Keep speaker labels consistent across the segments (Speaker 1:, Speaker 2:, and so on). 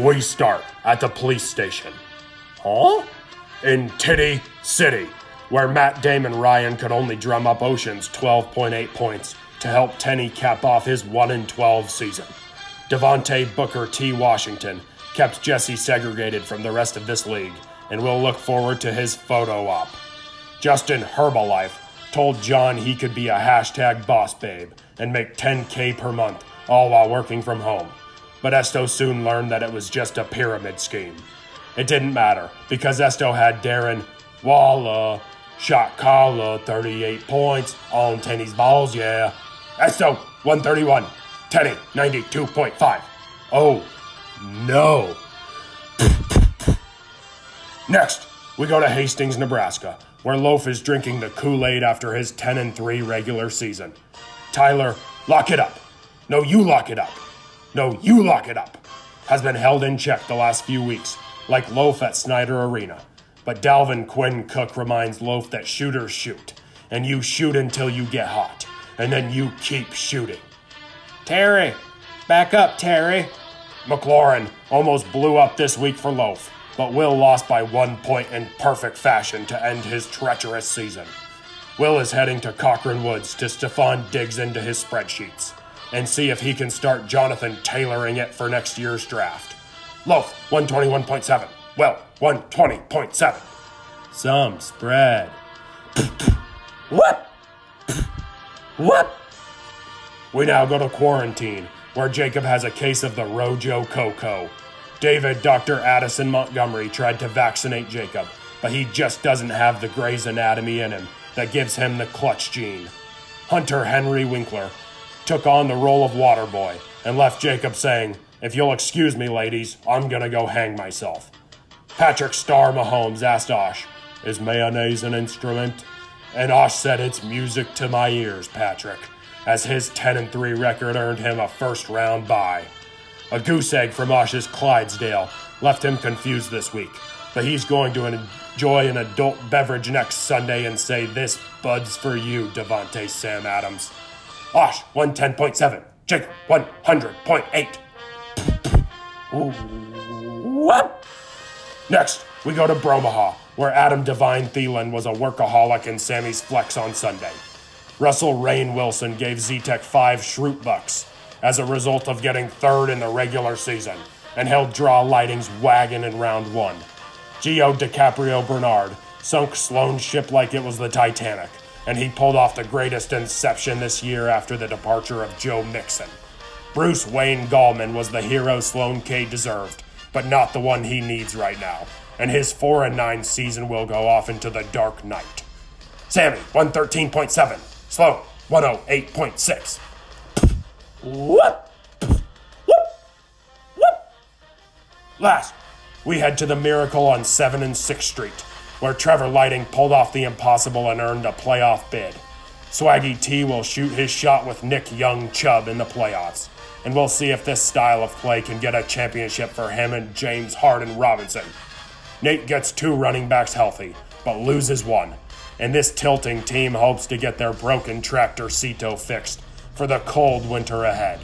Speaker 1: We start at the police station. Huh? In Titty City, where Matt Damon Ryan could only drum up Ocean's 12.8 points to help Tenny cap off his 1 in 12 season. Devontae Booker T. Washington kept Jesse segregated from the rest of this league, and we'll look forward to his photo op. Justin Herbalife told John he could be a hashtag boss babe and make 10k per month, all while working from home. But Esto soon learned that it was just a pyramid scheme. It didn't matter because Esto had Darren Walla, shot Kala, 38 points on Tenny's balls, yeah. Esto, 131. Tenny, 92.5. Oh, no. Next, we go to Hastings, Nebraska, where Loaf is drinking the Kool Aid after his 10 and 3 regular season. Tyler, lock it up. No, you lock it up. No, you lock it up. Has been held in check the last few weeks, like Loaf at Snyder Arena. But Dalvin Quinn Cook reminds Loaf that shooters shoot, and you shoot until you get hot, and then you keep shooting. Terry, back up, Terry. McLaurin almost blew up this week for Loaf, but Will lost by one point in perfect fashion to end his treacherous season. Will is heading to Cochrane Woods to Stefon Diggs into his spreadsheets and see if he can start Jonathan tailoring it for next year's draft. Loaf, 121.7. Well, 120.7. Some spread. what? what? We now go to quarantine, where Jacob has a case of the Rojo Coco. David Dr. Addison Montgomery tried to vaccinate Jacob, but he just doesn't have the Grey's Anatomy in him that gives him the clutch gene. Hunter Henry Winkler took on the role of Waterboy and left Jacob saying, If you'll excuse me, ladies, I'm gonna go hang myself. Patrick Star Mahomes asked Osh, Is mayonnaise an instrument? And Osh said, It's music to my ears, Patrick, as his 10 and 3 record earned him a first round bye. A goose egg from Osh's Clydesdale left him confused this week, but he's going to enjoy an adult beverage next Sunday and say, This bud's for you, Davante Sam Adams. Osh, 110.7. Jake, 100.8. What? Next, we go to Bromaha, where Adam Devine Thielen was a workaholic in Sammy's flex on Sunday. Russell Rain Wilson gave Z-Tech five Schrute bucks as a result of getting third in the regular season and held Draw Lighting's wagon in round one. Gio DiCaprio Bernard sunk Sloan's ship like it was the Titanic, and he pulled off the greatest inception this year after the departure of Joe Mixon. Bruce Wayne Gallman was the hero Sloan K deserved, but not the one he needs right now, and his 4 and 9 season will go off into the dark night. Sammy, 113.7. Sloan, 108.6. Whoop! Whoop! Whoop! Last, we head to the Miracle on 7 and 6th Street, where Trevor Lighting pulled off the impossible and earned a playoff bid. Swaggy T will shoot his shot with Nick Young Chubb in the playoffs, and we'll see if this style of play can get a championship for him and James Harden Robinson. Nate gets two running backs healthy, but loses one, and this tilting team hopes to get their broken tractor Cito fixed for the cold winter ahead.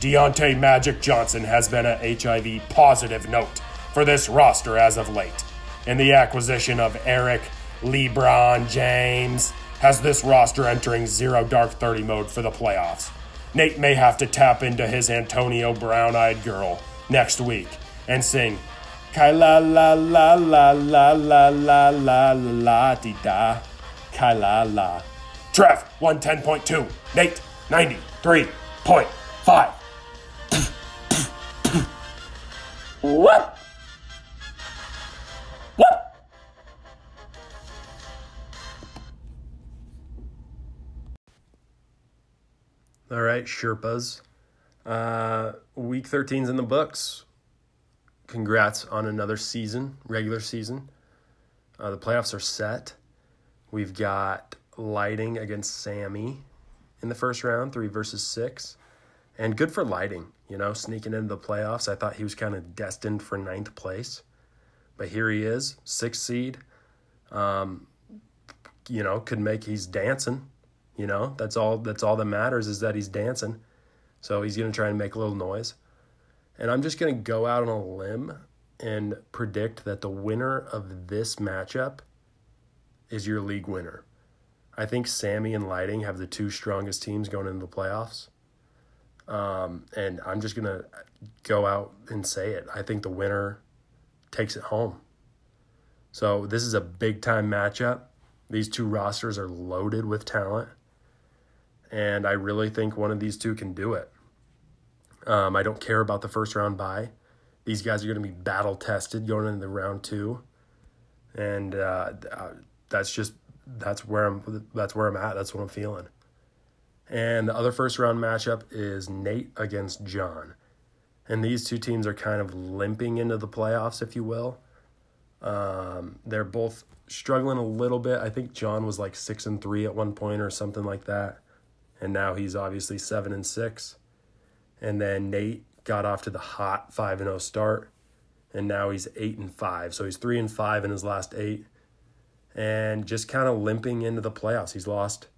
Speaker 1: Deontay Magic Johnson has been a HIV positive note for this roster as of late, and the acquisition of Eric LeBron James has this roster entering zero dark 30 mode for the playoffs. Nate may have to tap into his Antonio Brown eyed girl next week and sing Kai la la la la la la la la la di da Kai la la. Trev 110.2. Nate 93.5. what? What?
Speaker 2: All right, Sherpas. Uh, week 13's in the books. Congrats on another season, regular season. Uh, the playoffs are set. We've got Lighting against Sammy in the first round, three versus six. And good for Lighting, you know, sneaking into the playoffs. I thought he was kind of destined for ninth place. But here he is, sixth seed. Um, you know, could make he's dancing. You know, that's all that's all that matters is that he's dancing. So he's gonna try and make a little noise.
Speaker 1: And I'm just going to go out on a limb and predict that the winner of this matchup is your league winner. I think Sammy and Lighting have the two strongest teams going into the playoffs. Um, and I'm just going to go out and say it. I think the winner takes it home. So this is a big time matchup. These two rosters are loaded with talent. And I really think one of these two can do it. Um, I don't care about the first round bye. These guys are going to be battle tested going into round two, and uh, uh, that's just that's where I'm that's where I'm at. That's what I'm feeling. And the other first round matchup is Nate against John, and these two teams are kind of limping into the playoffs, if you will. Um, they're both struggling a little bit. I think John was like six and three at one point or something like that, and now he's obviously seven and six. And then Nate got off to the hot 5 and 0 start and now he's 8 and 5. So he's 3 and 5 in his last 8 and just kind of limping into the playoffs. He's lost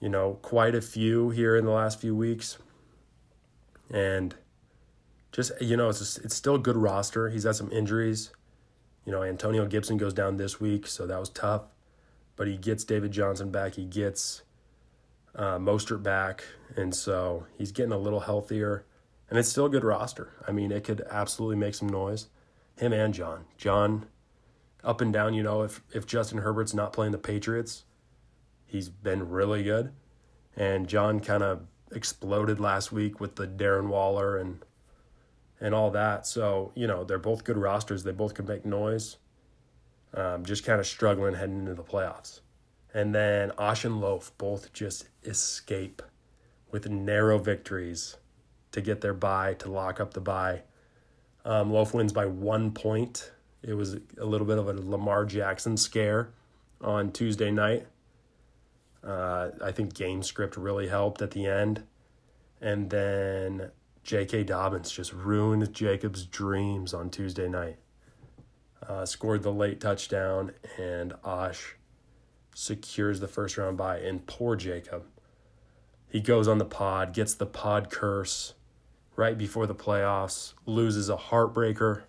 Speaker 1: you know, quite a few here in the last few weeks. And just you know, it's just, it's still a good roster. He's had some injuries. You know, Antonio Gibson goes down this week, so that was tough. But he gets David Johnson back. He gets uh, Mostert back, and so he's getting a little healthier, and it's still a good roster. I mean, it could absolutely make some noise. Him and John, John, up and down. You know, if if Justin Herbert's not playing the Patriots, he's been really good, and John kind of exploded last week with the Darren Waller and and all that. So you know, they're both good rosters. They both could make noise. Um, just kind of struggling heading into the playoffs. And then Ash and Loaf both just escape with narrow victories to get their bye, to lock up the bye. Um, Loaf wins by one point. It was a little bit of a Lamar Jackson scare on Tuesday night. Uh, I think game script really helped at the end. And then J.K. Dobbins just ruined Jacob's dreams on Tuesday night. Uh, scored the late touchdown, and Osh secures the first round bye. And poor Jacob, he goes on the pod, gets the pod curse right before the playoffs, loses a heartbreaker.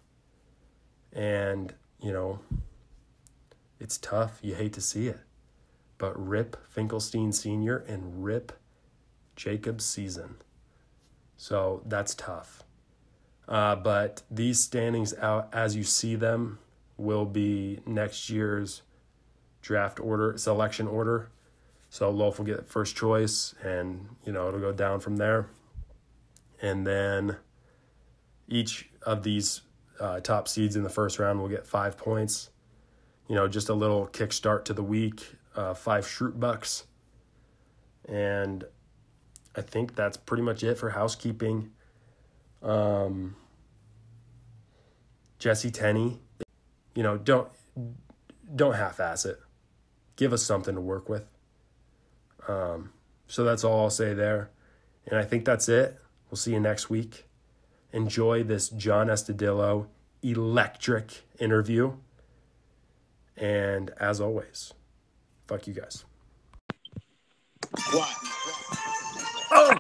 Speaker 1: And, you know, it's tough. You hate to see it. But rip Finkelstein Sr. and rip Jacob's season. So that's tough. Uh, but these standings out as you see them will be next year's draft order, selection order. So Loaf will get first choice, and you know it'll go down from there. And then each of these uh, top seeds in the first round will get five points. You know, just a little kickstart to the week. Uh, five Schrute bucks, and I think that's pretty much it for housekeeping. Um, Jesse Tenney, you know, don't don't half-ass it give us something to work with. Um, so that's all I'll say there. And I think that's it. We'll see you next week. Enjoy this John Estudillo electric interview. And as always, fuck you guys. What? Oh!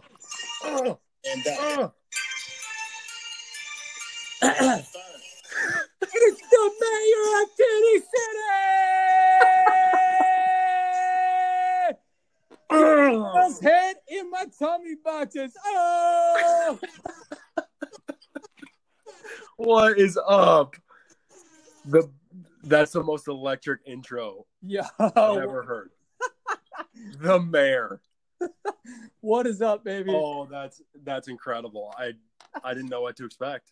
Speaker 1: Oh! And that. Oh. it's the mayor of Titty City! His head in my tummy boxes. Oh! what is up? The that's the most electric intro
Speaker 3: yeah
Speaker 1: I've ever heard. the mayor.
Speaker 3: what is up, baby?
Speaker 1: Oh, that's that's incredible. I I didn't know what to expect.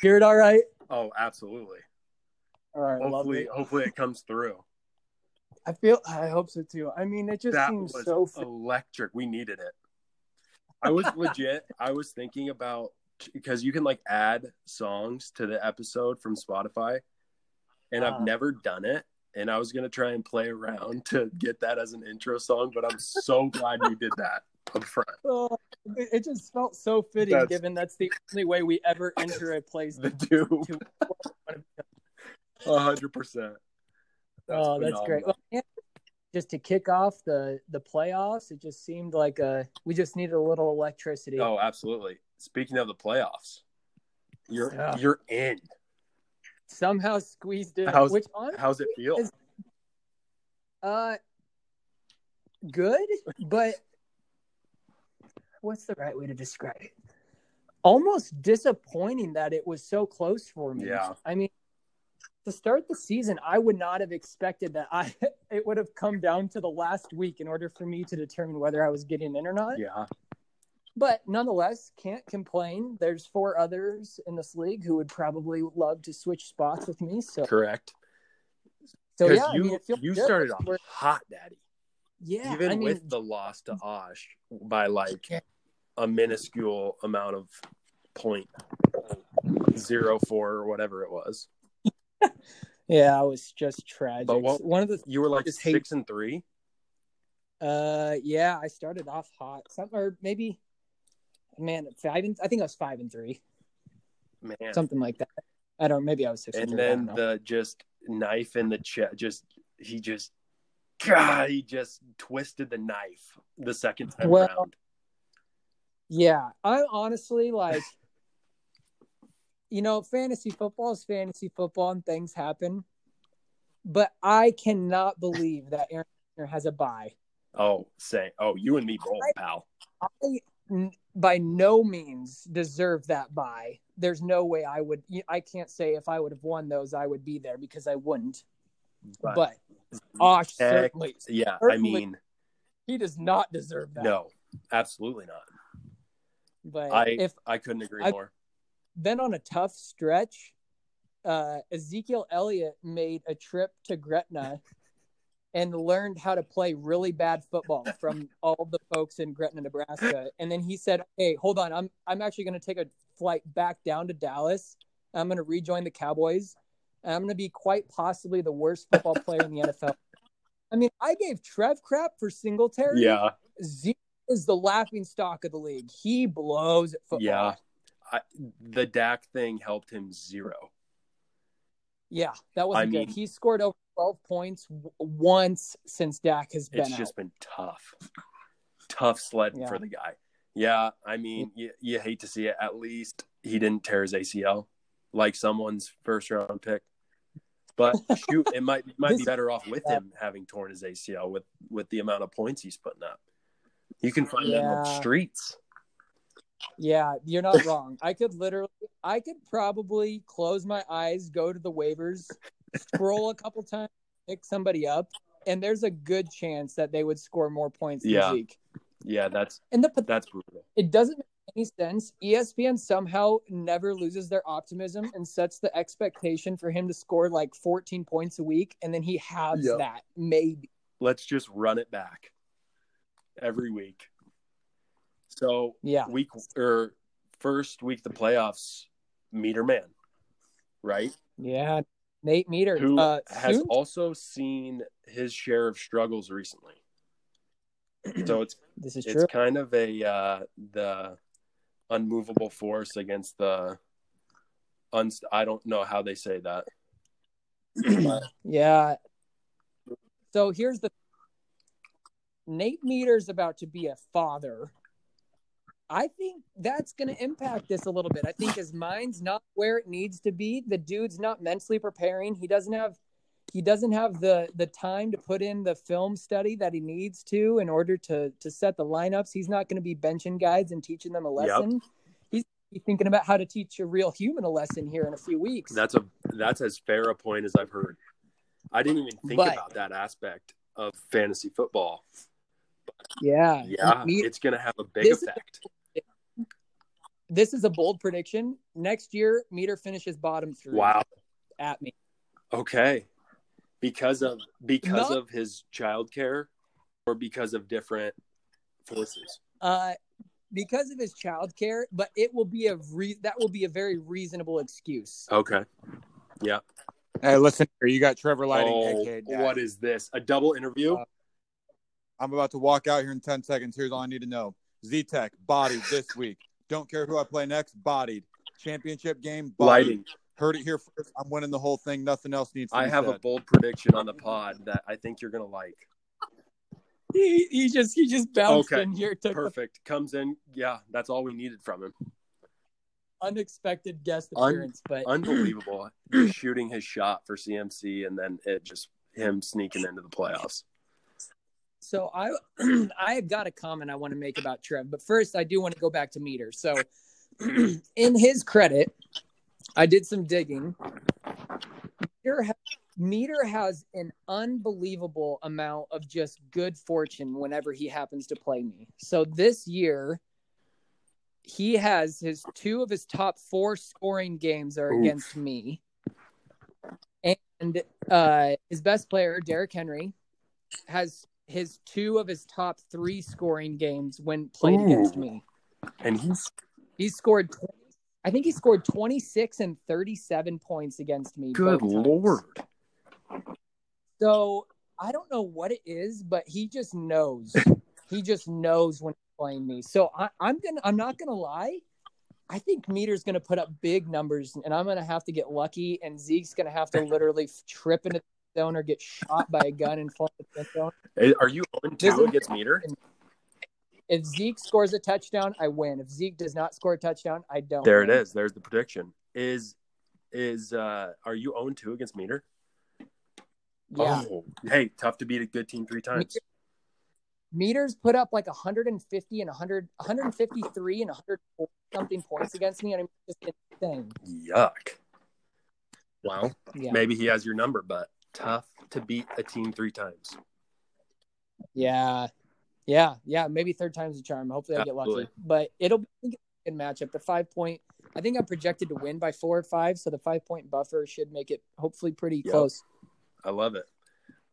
Speaker 3: Hear all right?
Speaker 1: Oh, absolutely.
Speaker 3: All right,
Speaker 1: hopefully, hopefully it comes through.
Speaker 3: I feel, I hope so too. I mean, it just
Speaker 1: that
Speaker 3: seems so
Speaker 1: electric. We needed it. I was legit. I was thinking about because you can like add songs to the episode from Spotify, and I've
Speaker 3: Ah.
Speaker 1: never done it. And I was gonna try and play around to get that as an intro song, but I'm so glad you did that up front.
Speaker 3: Oh, it just felt so fitting,
Speaker 1: That's-
Speaker 3: given that's the only way we ever enter a place.
Speaker 1: The
Speaker 3: do.
Speaker 1: hundred percent.
Speaker 3: Oh, that's great. Well, just to kick off the the playoffs, it just seemed like uh we just needed a little electricity.
Speaker 1: Oh, absolutely. speaking of the playoffs, you're
Speaker 3: Yeah.
Speaker 1: you're in.
Speaker 3: Somehow squeezed in.
Speaker 1: How's-
Speaker 3: which on
Speaker 1: How's it feel?
Speaker 3: Is- uh good, but what's the right way to describe it? Almost disappointing that it was so close for me.
Speaker 1: Yeah.
Speaker 3: I mean, to start the season, I would not have expected that I it would have come down to the last week in order for me to determine whether I was getting in or not.
Speaker 1: Yeah.
Speaker 3: But nonetheless, can't complain. There's four others in this league who would probably love to switch spots with me. So,
Speaker 1: Correct.
Speaker 3: so yeah, I
Speaker 1: you
Speaker 3: mean,
Speaker 1: you
Speaker 3: good.
Speaker 1: started off hot, Daddy.
Speaker 3: Yeah,
Speaker 1: Even
Speaker 3: I mean,
Speaker 1: with the loss to Osh by like a minuscule amount of point uh, zero four or whatever it was.
Speaker 3: Yeah, I was just tragic.
Speaker 1: But what-
Speaker 3: One of the
Speaker 1: You were like
Speaker 3: Just hate-
Speaker 1: six and three.
Speaker 3: uh, yeah, I started off hot, some or maybe, man, five and I think I was five and three,
Speaker 1: Man.
Speaker 3: something like that. I don't. Maybe I was six and,
Speaker 1: and
Speaker 3: three.
Speaker 1: Then the just knife in the chest just he just God, he just twisted the knife the second time
Speaker 3: Well,
Speaker 1: around.
Speaker 3: Yeah, I honestly like, you know, fantasy football is fantasy football and things happen, but I cannot believe that Aaron has a bye.
Speaker 1: Oh, say, oh, you and me both,
Speaker 3: I-
Speaker 1: pal.
Speaker 3: I n- by no means deserve that bye. There's no way I would. I can't say if I would have won those, I would be there because I wouldn't.
Speaker 1: But,
Speaker 3: But Osh ah,
Speaker 1: Heck,
Speaker 3: certainly,
Speaker 1: yeah, I mean,
Speaker 3: he does not deserve that.
Speaker 1: no, absolutely not.
Speaker 3: but
Speaker 1: I
Speaker 3: if
Speaker 1: I couldn't agree
Speaker 3: I-
Speaker 1: more.
Speaker 3: Been on a tough stretch. Uh, Ezekiel Elliott made a trip to Gretna and learned how to play really bad football from all the folks in Gretna, Nebraska. And then he said, "Hey, hold on, I'm I'm actually going to take a flight back down to Dallas. I'm going to rejoin the Cowboys. And I'm going to be quite possibly the worst football player in the NFL." I mean, I gave Trev crap for Singletary.
Speaker 1: Yeah,
Speaker 3: Zeke is the laughing stock of the league. He blows at football.
Speaker 1: yeah. I, the Dak thing helped him zero.
Speaker 3: Yeah, that wasn't
Speaker 1: I mean-
Speaker 3: good. He scored over 12 points w- once since Dak has been
Speaker 1: It's
Speaker 3: out.
Speaker 1: just been tough, tough sledding
Speaker 3: Yeah.
Speaker 1: for the guy. Yeah, I mean, you, you hate to see it. At least he didn't tear his ACL like someone's first round pick. But shoot, it might might be better off with him having torn his ACL with with the amount of points he's putting up. You can find that on the streets.
Speaker 3: Yeah, you're not wrong. I could literally, I could probably close my eyes, go to the waivers, scroll a couple times, pick somebody up, and there's a good chance that they would score more points than
Speaker 1: Yeah.
Speaker 3: Zeke.
Speaker 1: Yeah, that's
Speaker 3: And the
Speaker 1: that's brutal.
Speaker 3: it doesn't make any sense. ESPN somehow never loses their optimism and sets the expectation for him to score like 14 points a week, and then he has
Speaker 1: Yep.
Speaker 3: that maybe.
Speaker 1: Let's just run it back every week. So
Speaker 3: Yeah.
Speaker 1: week or first week of the playoffs, meter man, right?
Speaker 3: Yeah, Nate Meter,
Speaker 1: Who
Speaker 3: uh,
Speaker 1: has
Speaker 3: soon-
Speaker 1: also seen his share of struggles recently. So it's
Speaker 3: this is
Speaker 1: it's
Speaker 3: true.
Speaker 1: kind of a uh, the unmovable force against the unst- I don't know how they say that.
Speaker 3: Yeah. So here's the Nate Meter's about to be a father. I think that's going to impact this a little bit. I think his mind's not where it needs to be. The dude's not mentally preparing. He doesn't have he doesn't have the the time to put in the film study that he needs to in order to to set the lineups. He's not going to be benching guys and teaching them a
Speaker 1: Yep.
Speaker 3: lesson. He's thinking about how to teach a real human a lesson here in a few weeks.
Speaker 1: That's a that's as fair a point as I've heard. I didn't even think
Speaker 3: But-
Speaker 1: about that aspect of fantasy football.
Speaker 3: yeah.
Speaker 1: Yeah,
Speaker 3: Meter-
Speaker 1: it's going to have a big
Speaker 3: This is-
Speaker 1: effect.
Speaker 3: This is a bold prediction. Next year, Meter finishes bottom three.
Speaker 1: Wow.
Speaker 3: At me.
Speaker 1: Okay. Because of because
Speaker 3: Not-
Speaker 1: of his childcare or because of different forces.
Speaker 3: Uh, because of his childcare, but it will be a re- that will be a very reasonable excuse.
Speaker 1: Okay. Yeah.
Speaker 4: Hey, listen here. You got Trevor Lighting,
Speaker 1: Oh,
Speaker 4: aka
Speaker 1: what is this? A double interview?
Speaker 4: Uh, I'm about to walk out here in 10 seconds. Here's all I need to know. Z Tech, body this week. Don't care who I play next, bodied. Championship game, bodied.
Speaker 1: Lighting.
Speaker 4: Heard it here first. I'm winning the whole thing. Nothing else needs to
Speaker 1: I
Speaker 4: be
Speaker 1: have a bold prediction on the pod that I think you're going to like.
Speaker 3: He, he just he just bounced
Speaker 1: Okay,
Speaker 3: in here. Took the-
Speaker 1: Perfect. Comes in. Yeah, that's all we needed from him.
Speaker 3: unexpected guest
Speaker 1: Un-
Speaker 3: appearance, but
Speaker 1: Unbelievable. Shooting his shot for CMC and then it just him sneaking into the playoffs.
Speaker 3: So I I have got a comment I want to make about Trev, but first I do want to go back to Meter. So in his credit, I did some digging. Meter, ha- Meter has an unbelievable amount of just good fortune whenever he happens to play me. So this year, he has his two of his top four scoring games are
Speaker 1: Oof.
Speaker 3: against me, and uh, his best player Derrick Henry has his two of his top three scoring games when played
Speaker 1: Ooh.
Speaker 3: against me.
Speaker 1: And he's
Speaker 3: He scored, 20, I think he scored 26 and 37 points against me.
Speaker 1: good lord.
Speaker 3: So I don't know what it is, but he just knows. he just knows when he's playing me. So I, I'm gonna. I'm not gonna lie. I think Meter's gonna put up big numbers, and I'm gonna have to get lucky, and Zeke's gonna have to literally trip into or get shot by a gun and fall in the zone.
Speaker 1: Are you 0
Speaker 3: This
Speaker 1: 2
Speaker 3: is-
Speaker 1: against Meter?
Speaker 3: If Zeke scores a touchdown, I win. If Zeke does not score a touchdown, I don't.
Speaker 1: There it
Speaker 3: win.
Speaker 1: is. There's the prediction. Is is uh are you 0 2 against Meter?
Speaker 3: Yeah.
Speaker 1: Oh, hey, tough to beat a good team three times.
Speaker 3: Meters put up like 150 and 100, 153 and 100 something points against me, and I'm just insane.
Speaker 1: Yuck. Well,
Speaker 3: Yeah.
Speaker 1: maybe he has your number, but tough to beat a team three times.
Speaker 3: Yeah. Yeah. Yeah. Maybe third time's a charm. Hopefully I get
Speaker 1: Absolutely.
Speaker 3: lucky. But it'll be a good matchup. The five point I think I'm projected to win by four or five, so the five point buffer should make it hopefully pretty
Speaker 1: Yep.
Speaker 3: close.
Speaker 1: I love it.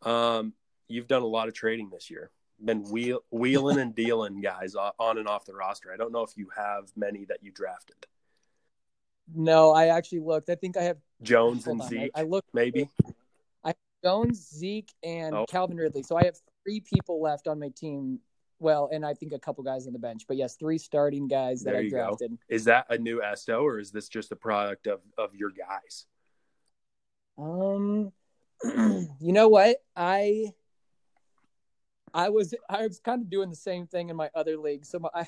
Speaker 1: Um, you've done a lot of trading this year. Been wheel, wheeling and dealing guys on and off the roster. I don't know if you have many that you drafted.
Speaker 3: No, I actually looked. I think I have
Speaker 1: Jones
Speaker 3: hold
Speaker 1: and
Speaker 3: on.
Speaker 1: Zeke,
Speaker 3: I, I looked
Speaker 1: maybe.
Speaker 3: Jones, Zeke, and
Speaker 1: Oh.
Speaker 3: Calvin Ridley. So I have three people left on my team. Well, and I think a couple guys on the bench. But yes, three starting guys that
Speaker 1: There
Speaker 3: I
Speaker 1: you go.
Speaker 3: drafted.
Speaker 1: Is that a new Esto or is this just a product of, of your guys?
Speaker 3: Um, you know what? I I was I was kind of doing the same thing in my other league. So my I,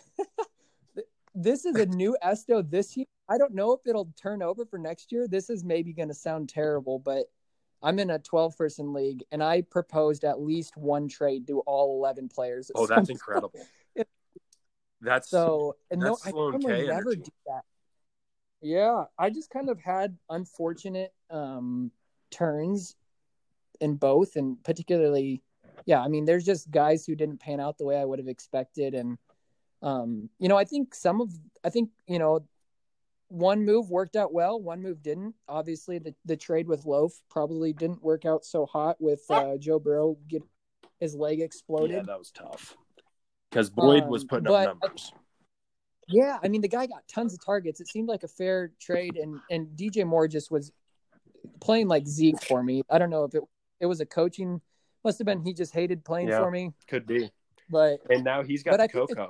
Speaker 3: this is a new Esto this year. I don't know if it'll turn over for next year. This is maybe going to sound terrible, but I'm in a 12 person league, and I proposed at least one trade to all 11 players.
Speaker 1: Oh, that's incredible. That's
Speaker 3: So, and no,
Speaker 1: That's
Speaker 3: I
Speaker 1: Sloan
Speaker 3: normally never do that. Yeah, I just kind of had unfortunate um turns in both, and particularly, yeah. I mean, there's just guys who didn't pan out the way I would have expected, and um, you know, I think some of, I think you know, one move worked out well, one move didn't. Obviously, the the trade with Loaf probably didn't work out so hot with uh, Joe Burrow get his leg exploded.
Speaker 1: yeah, that was tough. Because Boyd was
Speaker 3: Um,
Speaker 1: putting
Speaker 3: but
Speaker 1: up
Speaker 3: I-
Speaker 1: numbers.
Speaker 3: Yeah, I mean the guy got tons of targets. It seemed like a fair trade, and and DJ Moore just was playing like Zeke for me. I don't know if it it was a coaching. Must have been he just hated playing
Speaker 1: Yeah.
Speaker 3: for me,
Speaker 1: Could be.
Speaker 3: but
Speaker 1: And now he's got the Coco.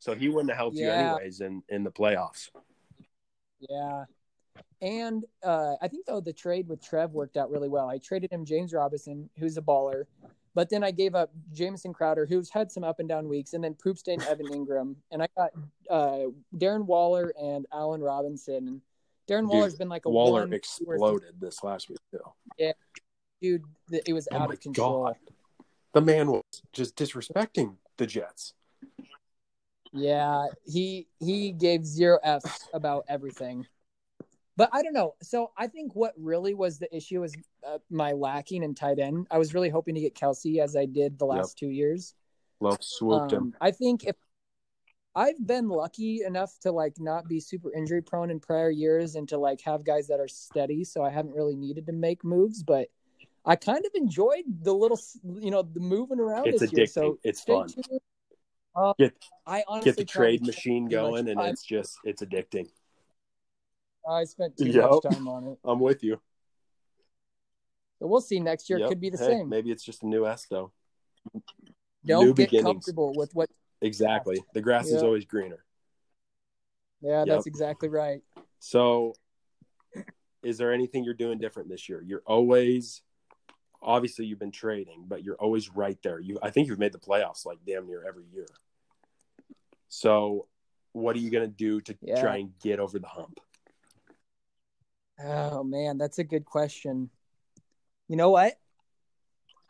Speaker 1: So he wouldn't have helped you anyways in, in the playoffs.
Speaker 3: Yeah. And uh, I think though the trade with Trev worked out really well. I traded him James Robinson, who's a baller, but then I gave up Jamison Crowder, who's had some up and down weeks, and then poop stained Evan Engram, and I got uh, Darren Waller and Allen Robinson. And Darren
Speaker 1: Dude,
Speaker 3: Waller's been like a
Speaker 1: Waller
Speaker 3: one, two,
Speaker 1: exploded this last week too.
Speaker 3: Yeah, dude. It was
Speaker 1: Oh
Speaker 3: out of control.
Speaker 1: god. The man was just disrespecting the Jets.
Speaker 3: Yeah, he he gave zero f's about everything. But I don't know. So I think what really was the issue was uh, my lacking in tight end. I was really hoping to get Kelce as I did the last two years.
Speaker 1: Love swooped him.
Speaker 3: Um, I think if I've been lucky enough to like not be super injury prone in prior years and to like have guys that are steady, so I haven't really needed to make moves. But I kind of enjoyed the little, you know, the moving around
Speaker 1: It's
Speaker 3: this year. So.
Speaker 1: It's fun.
Speaker 3: tuned. Uh,
Speaker 1: Get-
Speaker 3: I honestly
Speaker 1: Get the trade machine going, and it's just it's addicting.
Speaker 3: I spent too
Speaker 1: Yep.
Speaker 3: much time on it.
Speaker 1: I'm with you.
Speaker 3: So we'll see next year.
Speaker 1: Yep.
Speaker 3: Could be the
Speaker 1: Hey,
Speaker 3: same.
Speaker 1: Maybe it's just a new Esto.
Speaker 3: Don't
Speaker 1: new
Speaker 3: get
Speaker 1: beginnings.
Speaker 3: comfortable with what.
Speaker 1: Exactly. The grass is always greener.
Speaker 3: Yeah,
Speaker 1: Yep.
Speaker 3: that's exactly right.
Speaker 1: So, is there anything you're doing different this year? You're always, obviously, you've been trading, but you're always right there. You, I think you've made the playoffs like damn near every year. So, what are you going to do to
Speaker 3: Yeah.
Speaker 1: try and get over the hump?
Speaker 3: Oh man, that's a good question. You know what?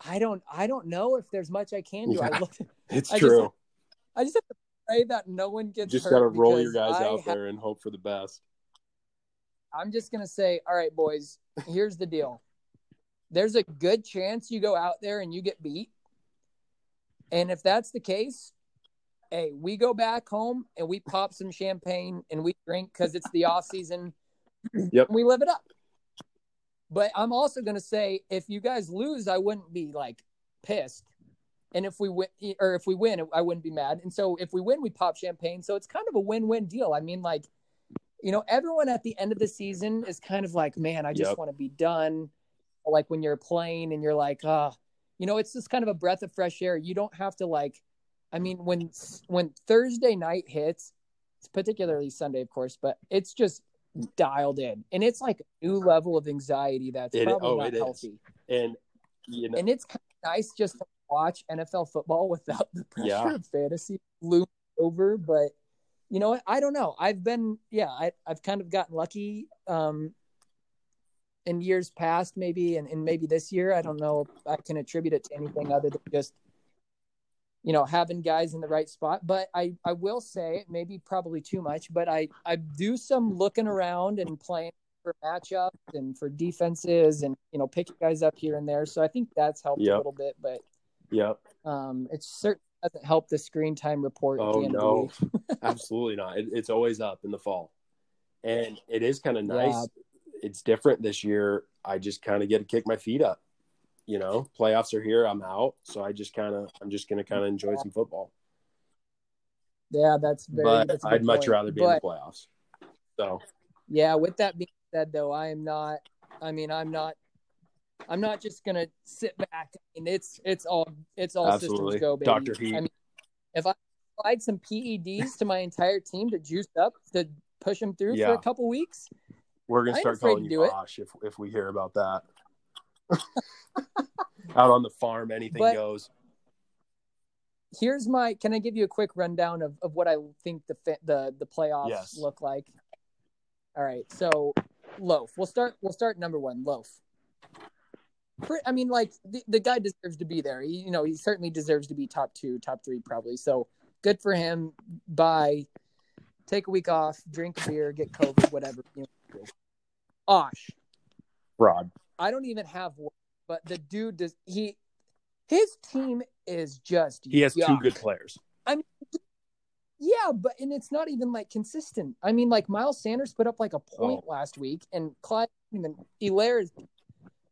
Speaker 3: I don't I don't know if there's much I can do.
Speaker 1: Yeah.
Speaker 3: I looked
Speaker 1: It's
Speaker 3: I just-
Speaker 1: true.
Speaker 3: I just have to pray that no one gets
Speaker 1: just got to roll your guys
Speaker 3: I
Speaker 1: out
Speaker 3: ha-
Speaker 1: there and hope for the best.
Speaker 3: I'm just gonna say, all right, boys, here's the deal. There's a good chance you go out there and you get beat. And if that's the case, hey, we go back home and we pop some champagne and we drink because it's the off season.
Speaker 1: Yep.
Speaker 3: And we live it up. But I'm also gonna say, if you guys lose, I wouldn't be like pissed. And if we win, or if we win, I wouldn't be mad. And so if we win, we pop champagne. So it's kind of a win-win deal. I mean, like, you know, everyone at the end of the season is kind of like, man, I just
Speaker 1: Yep.
Speaker 3: want to be done. Like when you're playing and you're like, ah, you know, it's just kind of a breath of fresh air. You don't have to like, I mean, when when Thursday night hits, it's particularly Sunday, of course, but it's just dialed in, and it's like a new level of anxiety that's
Speaker 1: It-
Speaker 3: probably
Speaker 1: oh,
Speaker 3: not
Speaker 1: it is.
Speaker 3: healthy.
Speaker 1: And you know,
Speaker 3: And it's kind of nice just to watch NFL football without the pressure
Speaker 1: Yeah.
Speaker 3: of fantasy looming over. But you know? I don't know. I've been, yeah, I, I've kind of gotten lucky um, in years past, maybe, and, and maybe this year. I don't know if I can attribute it to anything other than just, you know, having guys in the right spot. But I, I will say, maybe probably too much, but I, I do some looking around and playing for matchups and for defenses and, you know, picking guys up here and there. So I think that's helped a little bit, but
Speaker 1: yep.
Speaker 3: um, it certainly doesn't help the screen time report.
Speaker 1: Oh no,
Speaker 3: Of the week.
Speaker 1: absolutely not. It, it's always up in the fall, and it is kind of
Speaker 3: Yeah.
Speaker 1: It's different this year. I just kind of get to kick my feet up. You know, playoffs are here. I'm out, so I just kind of, I'm just gonna kind of enjoy some football.
Speaker 3: Yeah, that's very.
Speaker 1: but
Speaker 3: that's
Speaker 1: I'd much
Speaker 3: point.
Speaker 1: rather be
Speaker 3: But,
Speaker 1: in the playoffs. So
Speaker 3: Yeah, with that being said, though, I am not. I mean, I'm not. I'm not just gonna sit back. I mean, it's it's all it's all
Speaker 1: Absolutely.
Speaker 3: systems go, baby.
Speaker 1: Dr. Heat.
Speaker 3: I mean, if I applied some PEDs to my entire team to juice up to push them through for a couple weeks,
Speaker 1: we're gonna start calling you
Speaker 3: it.
Speaker 1: Bosh if if we hear about that. Out on the farm, anything
Speaker 3: But-
Speaker 1: goes.
Speaker 3: here's my. Can I give you a quick rundown of, of what I think the the the playoffs
Speaker 1: Yes.
Speaker 3: look like? All right, so loaf. We'll start. We'll start number one. Loaf. I mean, like the, the guy deserves to be there. He, you know, he certainly deserves to be top two, top three, probably. So good for him. Bye. Take a week off, drink a beer, get COVID, whatever. You know. Osh.
Speaker 1: Rod.
Speaker 3: I don't even have one, but the dude does. He his team is just.
Speaker 1: He has two good players.
Speaker 3: I mean yeah, but and it's not even like consistent. I mean, like Miles Sanders put up like a point
Speaker 1: Oh.
Speaker 3: last week, and Clyde even Elaire is.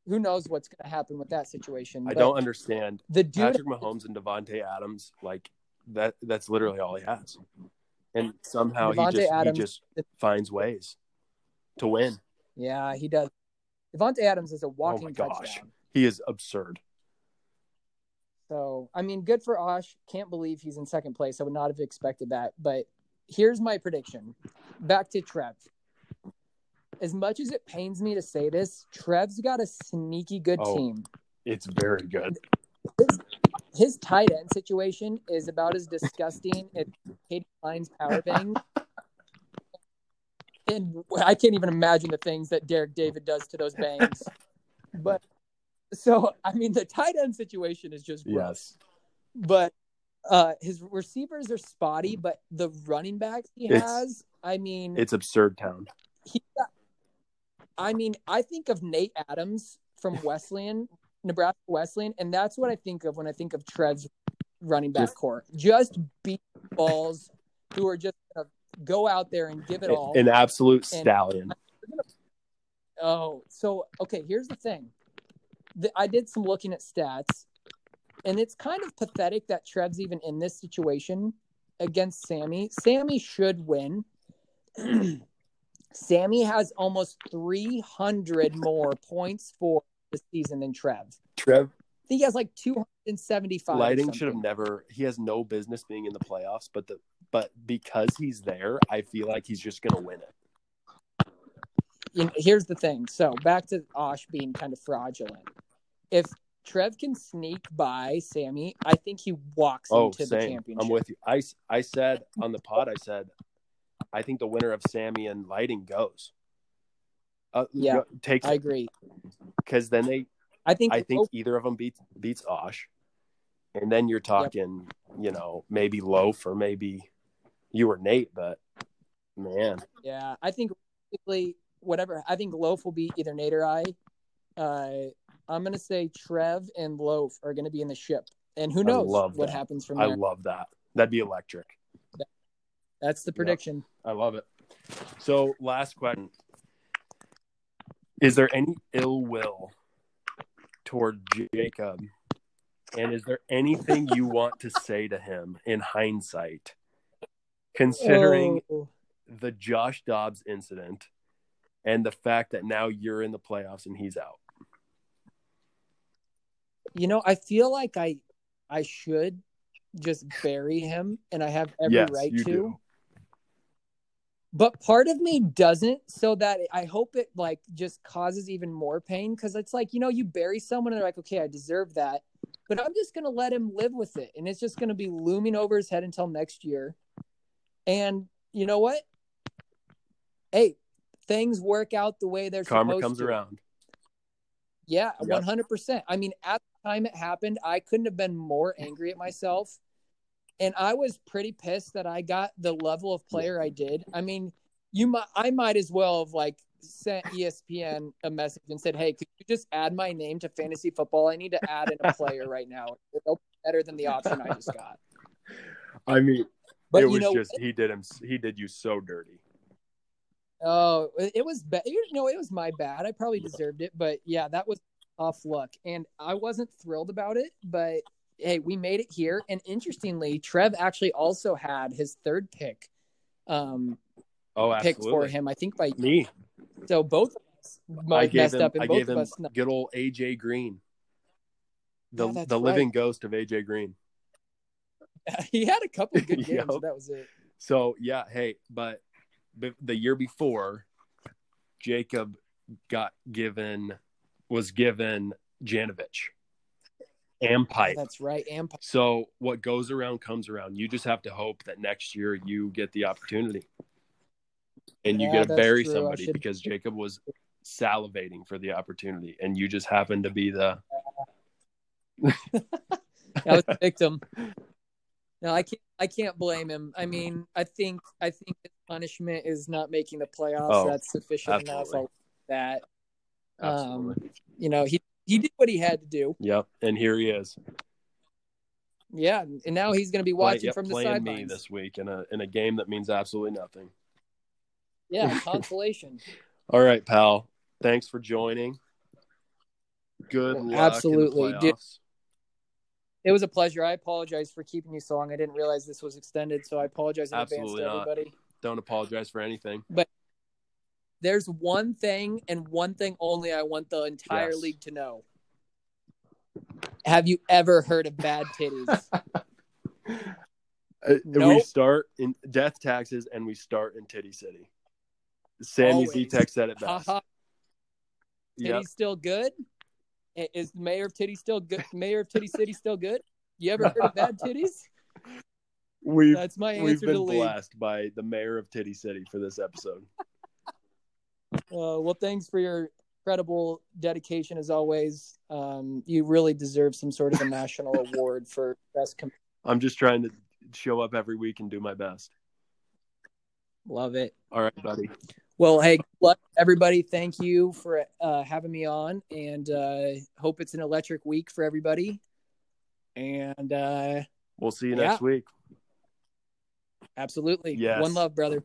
Speaker 3: Who knows what's going to happen with that situation?
Speaker 1: I
Speaker 3: but
Speaker 1: don't understand.
Speaker 3: The dude,
Speaker 1: Patrick Mahomes and Davante Adams, like that. That's literally all he has, and somehow he just
Speaker 3: Adams-
Speaker 1: he just finds ways to win.
Speaker 3: yeah, he does. Davante Adams is a oh walking
Speaker 1: Oh gosh.
Speaker 3: touchdown.
Speaker 1: He is absurd.
Speaker 3: So I mean, good for Osh. Can't believe he's in second place. I would not have expected that. But here's my prediction. Back to Trev. As much as it pains me to say this, Trev's got a sneaky good
Speaker 1: Oh.
Speaker 3: team.
Speaker 1: It's very good.
Speaker 3: his tight end situation is about as disgusting as Katie Klein's power bang. And I can't even imagine the things that Derek David does to those bangs. But so I mean the tight end situation is just gross.
Speaker 1: Yes.
Speaker 3: But uh his receivers are spotty, but the running backs he
Speaker 1: It's-
Speaker 3: has, I mean
Speaker 1: It's absurd town.
Speaker 3: he got, I mean, I think of Nate Adams from Wesleyan, Nebraska Wesleyan, and that's what I think of when I think of Trev's running back core. Just beat balls who are just go out there and give it all.
Speaker 1: An absolute
Speaker 3: And-
Speaker 1: stallion.
Speaker 3: Oh, so okay, here's the thing. The, I did some looking at stats, and it's kind of pathetic that Trev's even in this situation against Sammy. Sammy should win. Sammy has almost 300 more points for the season than Trev. I
Speaker 1: Trev
Speaker 3: think he has like 275.
Speaker 1: Lighting should have never. He has no business being in the playoffs, but the but because he's there, I feel like he's just gonna win it.
Speaker 3: you know, here's the thing. So back to Osh being kind of fraudulent. If Trev can sneak by Sammy, I think he walks
Speaker 1: Oh,
Speaker 3: into the championship.
Speaker 1: I'm with you. I I said on the pod, I said I think the winner of Sammy and Lighting goes. Uh,
Speaker 3: Yeah,
Speaker 1: takes
Speaker 3: I agree.
Speaker 1: because then they
Speaker 3: I think
Speaker 1: I think either of them beats beats Osh, and then you're talking, you know, maybe Loaf or maybe you or Nate. But man,
Speaker 3: Yeah, I think basically whatever. I think Loaf will be either Nate or I. Uh, I'm gonna say Trev and Loaf are gonna be in the ship, and who knows what
Speaker 1: that.
Speaker 3: happens from there.
Speaker 1: I love that. That'd be electric.
Speaker 3: That's the prediction.
Speaker 1: I love it. So, last question: Is there any ill will toward Jacob, and is there anything you want to say to him in hindsight, considering
Speaker 3: Oh,
Speaker 1: the Josh Dobbs incident and the fact that now you're in the playoffs and he's out?
Speaker 3: you know, I feel like I, I should just bury him, and I have every
Speaker 1: yes,
Speaker 3: right to.
Speaker 1: do.
Speaker 3: but part of me doesn't so that i hope it like just causes even more pain because it's like you know you bury someone and they're like okay i deserve that but i'm just gonna let him live with it and it's just gonna be looming over his head until next year and you know what hey things work out the way they're
Speaker 1: Karma
Speaker 3: supposed
Speaker 1: comes
Speaker 3: to.
Speaker 1: around.
Speaker 3: yeah
Speaker 1: Yep.
Speaker 3: 100% i mean at the time it happened i couldn't have been more angry at myself and I was pretty pissed that I got the level of player I did. I mean, you might I might as well have like sent ESPN a message and said, "Hey, could you just add my name to fantasy football? I need to add in a player right now. It'll be better than the option I just got."
Speaker 1: I mean,
Speaker 3: But
Speaker 1: it
Speaker 3: you
Speaker 1: was
Speaker 3: know,
Speaker 1: just he did him. He did you so dirty.
Speaker 3: oh, it was bad. You know, it was my bad. I probably deserved it, but yeah, that was off luck, and I wasn't thrilled about it. But hey, we made it here, and interestingly, Trev actually also had his third pick. Um,
Speaker 1: Oh,
Speaker 3: picked
Speaker 1: absolutely.
Speaker 3: for him. I think by
Speaker 1: Me,
Speaker 3: so both of us
Speaker 1: I
Speaker 3: messed
Speaker 1: him.
Speaker 3: up, and
Speaker 1: I
Speaker 3: both
Speaker 1: gave
Speaker 3: of
Speaker 1: him
Speaker 3: us.
Speaker 1: good old AJ Green, the
Speaker 3: Yeah,
Speaker 1: the living ghost of AJ Green.
Speaker 3: he had a couple good games.
Speaker 1: Yep.
Speaker 3: but That was it.
Speaker 1: So yeah, hey, but the year before, Jacob got given was given Janovich and Pipe.
Speaker 3: That's right. And
Speaker 1: So what goes around comes around. You just have to hope that next year you get the opportunity, and you
Speaker 3: Yeah,
Speaker 1: get to bury
Speaker 3: true.
Speaker 1: Somebody
Speaker 3: should-
Speaker 1: because Jacob was salivating for the opportunity, and you just happened to be the
Speaker 3: I was the victim. No, I can't. I can't blame him. I mean, I think I think his punishment is not making the playoffs.
Speaker 1: Oh,
Speaker 3: That's sufficient enough.
Speaker 1: absolutely.
Speaker 3: I'll- That um,
Speaker 1: absolutely.
Speaker 3: you know, he he did what he had to do.
Speaker 1: Yep, and here he is.
Speaker 3: Yeah, and now he's going to be
Speaker 1: Play-
Speaker 3: watching
Speaker 1: yep,
Speaker 3: from the
Speaker 1: playing me this week in a in a game that means absolutely nothing.
Speaker 3: Yeah, consolation.
Speaker 1: All right, pal. Thanks for joining. Good
Speaker 3: Well,
Speaker 1: luck
Speaker 3: absolutely,
Speaker 1: in the
Speaker 3: dude.
Speaker 1: playoffs.
Speaker 3: It was a pleasure. I apologize for keeping you so long. I didn't realize this was extended, so I apologize in
Speaker 1: Absolutely
Speaker 3: advance
Speaker 1: not.
Speaker 3: to everybody.
Speaker 1: Don't apologize for anything.
Speaker 3: But there's one thing and one thing only I want the entire
Speaker 1: Yes.
Speaker 3: league to know. Have you ever heard of bad titties?
Speaker 1: Uh, We start in death taxes and we start in Titty City. Sammy
Speaker 3: Always.
Speaker 1: Z-Tech said it best.
Speaker 3: Haha. Titties
Speaker 1: Yep.
Speaker 3: still good? Is the mayor of Titty still good? Mayor of Titty City still good? You ever heard of bad titties?
Speaker 1: We've
Speaker 3: That's my
Speaker 1: we've
Speaker 3: answer to the
Speaker 1: been
Speaker 3: league.
Speaker 1: blessed by the mayor of Titty City for this episode.
Speaker 3: Uh, well, thanks for your incredible dedication as always. Um, you really deserve some sort of a national award for best. Com-
Speaker 1: I'm just trying to show up every week and do my best.
Speaker 3: Love it.
Speaker 1: All right, buddy.
Speaker 3: Well, hey, everybody. Thank you for uh, having me on, and uh, hope it's an electric week for everybody. And uh,
Speaker 1: We'll see you
Speaker 3: Yeah.
Speaker 1: next week.
Speaker 3: absolutely,
Speaker 1: Yes.
Speaker 3: one love, brother.